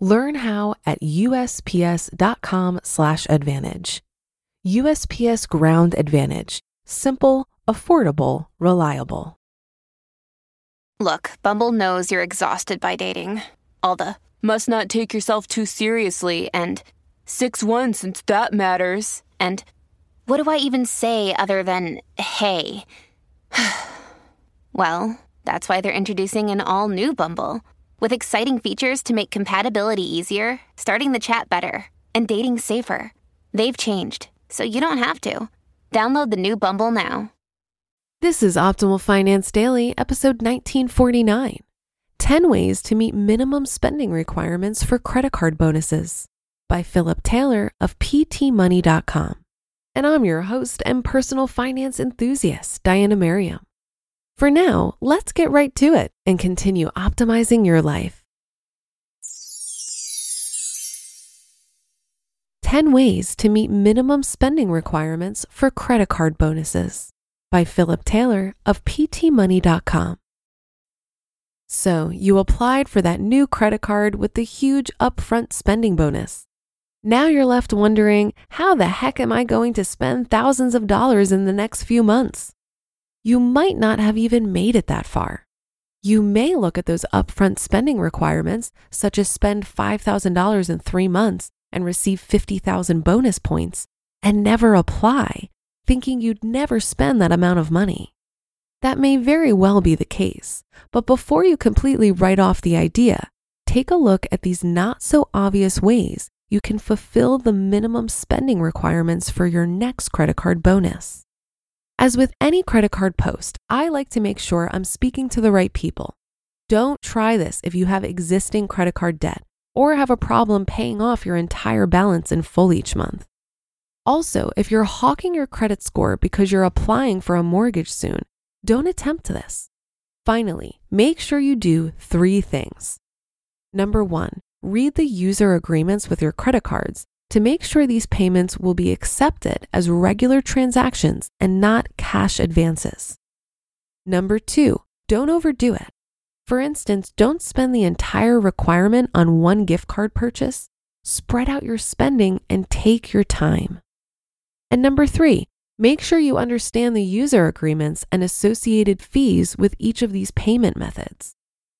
Learn how at usps.com/advantage. USPS Ground Advantage: simple, affordable, reliable. Look, Bumble knows you're exhausted by dating. All the must not take yourself too seriously and 6 1 since that matters. And what do I even say other than hey? well, that's why they're introducing an all new Bumble with exciting features to make compatibility easier, starting the chat better, and dating safer. They've changed, so you don't have to. Download the new Bumble now. This is Optimal Finance Daily, episode 1949 10 Ways to Meet Minimum Spending Requirements for Credit Card Bonuses by Philip Taylor of PTMoney.com. And I'm your host and personal finance enthusiast, Diana Merriam. For now, let's get right to it and continue optimizing your life. 10 Ways to Meet Minimum Spending Requirements for Credit Card Bonuses by Philip Taylor of PTMoney.com. So, you applied for that new credit card with the huge upfront spending bonus. Now you're left wondering how the heck am I going to spend thousands of dollars in the next few months? You might not have even made it that far. You may look at those upfront spending requirements, such as spend $5,000 in three months and receive 50,000 bonus points, and never apply, thinking you'd never spend that amount of money. That may very well be the case, but before you completely write off the idea, take a look at these not so obvious ways you can fulfill the minimum spending requirements for your next credit card bonus. As with any credit card post, I like to make sure I'm speaking to the right people. Don't try this if you have existing credit card debt or have a problem paying off your entire balance in full each month. Also, if you're hawking your credit score because you're applying for a mortgage soon, don't attempt this. Finally, make sure you do three things. Number one, read the user agreements with your credit cards to make sure these payments will be accepted as regular transactions and not cash advances. Number two, don't overdo it. For instance, don't spend the entire requirement on one gift card purchase. Spread out your spending and take your time. And number three, make sure you understand the user agreements and associated fees with each of these payment methods.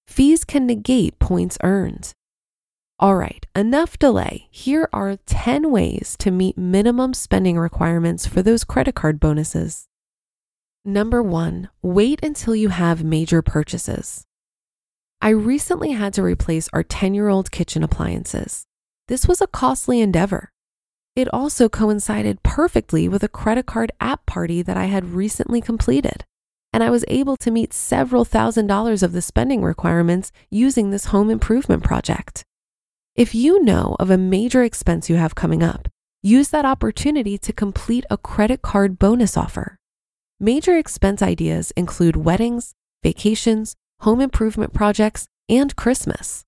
Fees can negate points earned. All right, enough delay. Here are 10 ways to meet minimum spending requirements for those credit card bonuses. Number one, wait until you have major purchases. I recently had to replace our 10 year old kitchen appliances. This was a costly endeavor. It also coincided perfectly with a credit card app party that I had recently completed, and I was able to meet several thousand dollars of the spending requirements using this home improvement project. If you know of a major expense you have coming up, use that opportunity to complete a credit card bonus offer. Major expense ideas include weddings, vacations, home improvement projects, and Christmas.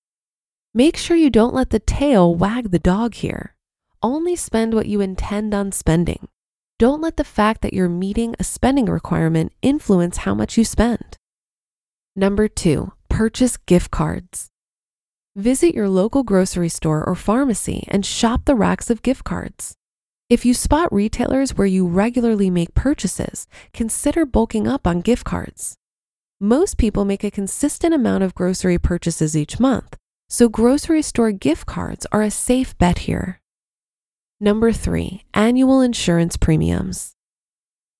Make sure you don't let the tail wag the dog here. Only spend what you intend on spending. Don't let the fact that you're meeting a spending requirement influence how much you spend. Number two, purchase gift cards. Visit your local grocery store or pharmacy and shop the racks of gift cards. If you spot retailers where you regularly make purchases, consider bulking up on gift cards. Most people make a consistent amount of grocery purchases each month, so grocery store gift cards are a safe bet here. Number three, annual insurance premiums.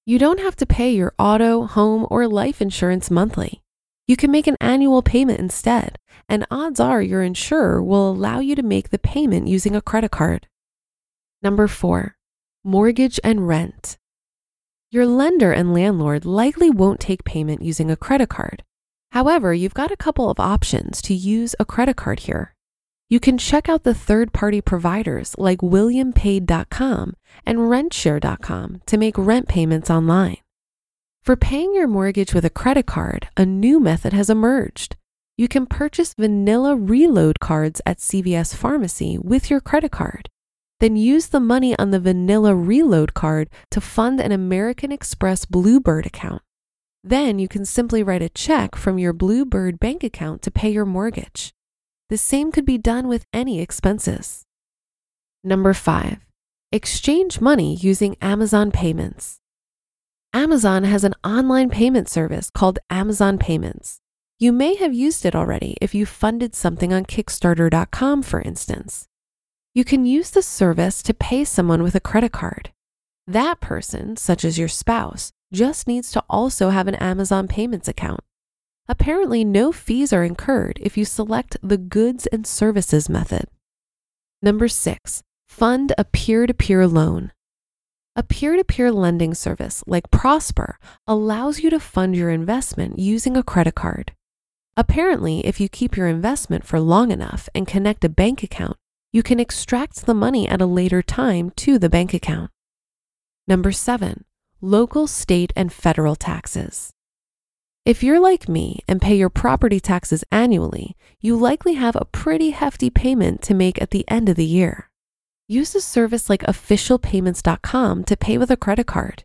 You don't have to pay your auto, home, or life insurance monthly. You can make an annual payment instead, and odds are your insurer will allow you to make the payment using a credit card. Number four, mortgage and rent. Your lender and landlord likely won't take payment using a credit card. However, you've got a couple of options to use a credit card here. You can check out the third party providers like WilliamPaid.com and RentShare.com to make rent payments online. For paying your mortgage with a credit card, a new method has emerged. You can purchase vanilla reload cards at CVS Pharmacy with your credit card. Then use the money on the vanilla reload card to fund an American Express Bluebird account. Then you can simply write a check from your Bluebird bank account to pay your mortgage. The same could be done with any expenses. Number five, exchange money using Amazon Payments. Amazon has an online payment service called Amazon Payments. You may have used it already if you funded something on Kickstarter.com, for instance. You can use the service to pay someone with a credit card. That person, such as your spouse, just needs to also have an Amazon Payments account. Apparently, no fees are incurred if you select the goods and services method. Number six, fund a peer to peer loan. A peer to peer lending service like Prosper allows you to fund your investment using a credit card. Apparently, if you keep your investment for long enough and connect a bank account, you can extract the money at a later time to the bank account. Number seven, local, state, and federal taxes. If you're like me and pay your property taxes annually, you likely have a pretty hefty payment to make at the end of the year. Use a service like officialpayments.com to pay with a credit card.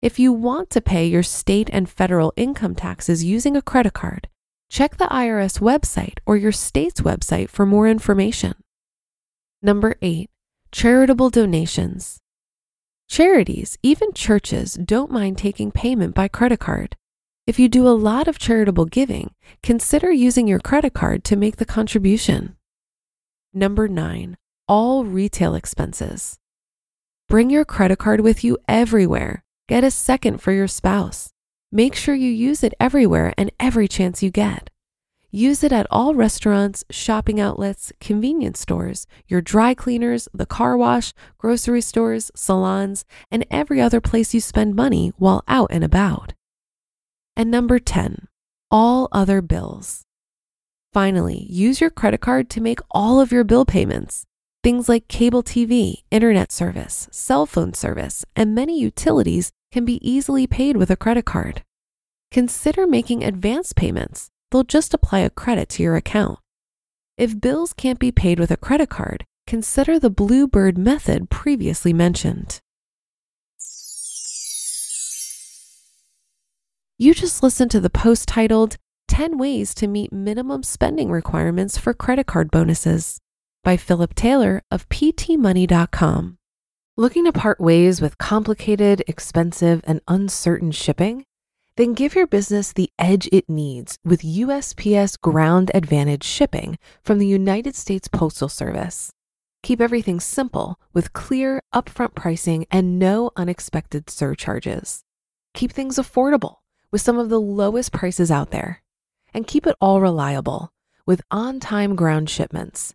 If you want to pay your state and federal income taxes using a credit card, check the IRS website or your state's website for more information. Number eight, charitable donations. Charities, even churches, don't mind taking payment by credit card. If you do a lot of charitable giving, consider using your credit card to make the contribution. Number nine, all retail expenses. Bring your credit card with you everywhere. Get a second for your spouse. Make sure you use it everywhere and every chance you get. Use it at all restaurants, shopping outlets, convenience stores, your dry cleaners, the car wash, grocery stores, salons, and every other place you spend money while out and about. And number 10, all other bills. Finally, use your credit card to make all of your bill payments. Things like cable TV, internet service, cell phone service, and many utilities can be easily paid with a credit card. Consider making advance payments. They'll just apply a credit to your account. If bills can't be paid with a credit card, consider the Bluebird method previously mentioned. You just listened to the post titled 10 Ways to Meet Minimum Spending Requirements for Credit Card Bonuses by Philip Taylor of PTMoney.com. Looking to part ways with complicated, expensive, and uncertain shipping? Then give your business the edge it needs with USPS Ground Advantage shipping from the United States Postal Service. Keep everything simple with clear, upfront pricing and no unexpected surcharges. Keep things affordable with some of the lowest prices out there. And keep it all reliable with on time ground shipments.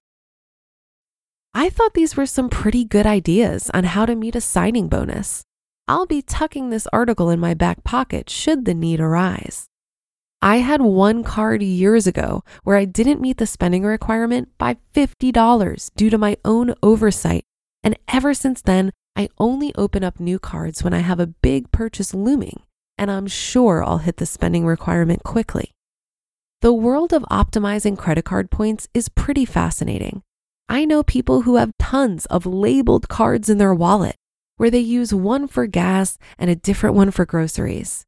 I thought these were some pretty good ideas on how to meet a signing bonus. I'll be tucking this article in my back pocket should the need arise. I had one card years ago where I didn't meet the spending requirement by $50 due to my own oversight. And ever since then, I only open up new cards when I have a big purchase looming, and I'm sure I'll hit the spending requirement quickly. The world of optimizing credit card points is pretty fascinating. I know people who have tons of labeled cards in their wallet where they use one for gas and a different one for groceries.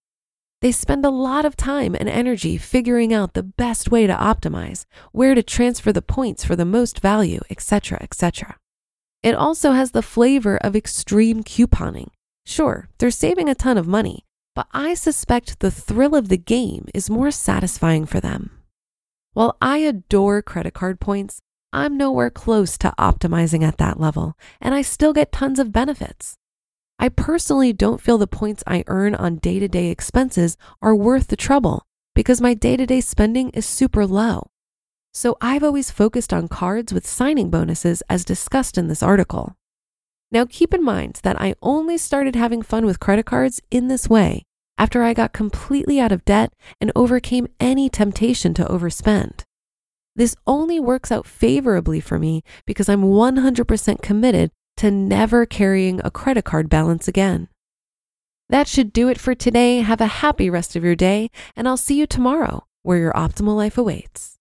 They spend a lot of time and energy figuring out the best way to optimize, where to transfer the points for the most value, etc., etc. It also has the flavor of extreme couponing. Sure, they're saving a ton of money, but I suspect the thrill of the game is more satisfying for them. While I adore credit card points, I'm nowhere close to optimizing at that level, and I still get tons of benefits. I personally don't feel the points I earn on day to day expenses are worth the trouble because my day to day spending is super low. So I've always focused on cards with signing bonuses as discussed in this article. Now keep in mind that I only started having fun with credit cards in this way after I got completely out of debt and overcame any temptation to overspend. This only works out favorably for me because I'm 100% committed to never carrying a credit card balance again. That should do it for today. Have a happy rest of your day, and I'll see you tomorrow where your optimal life awaits.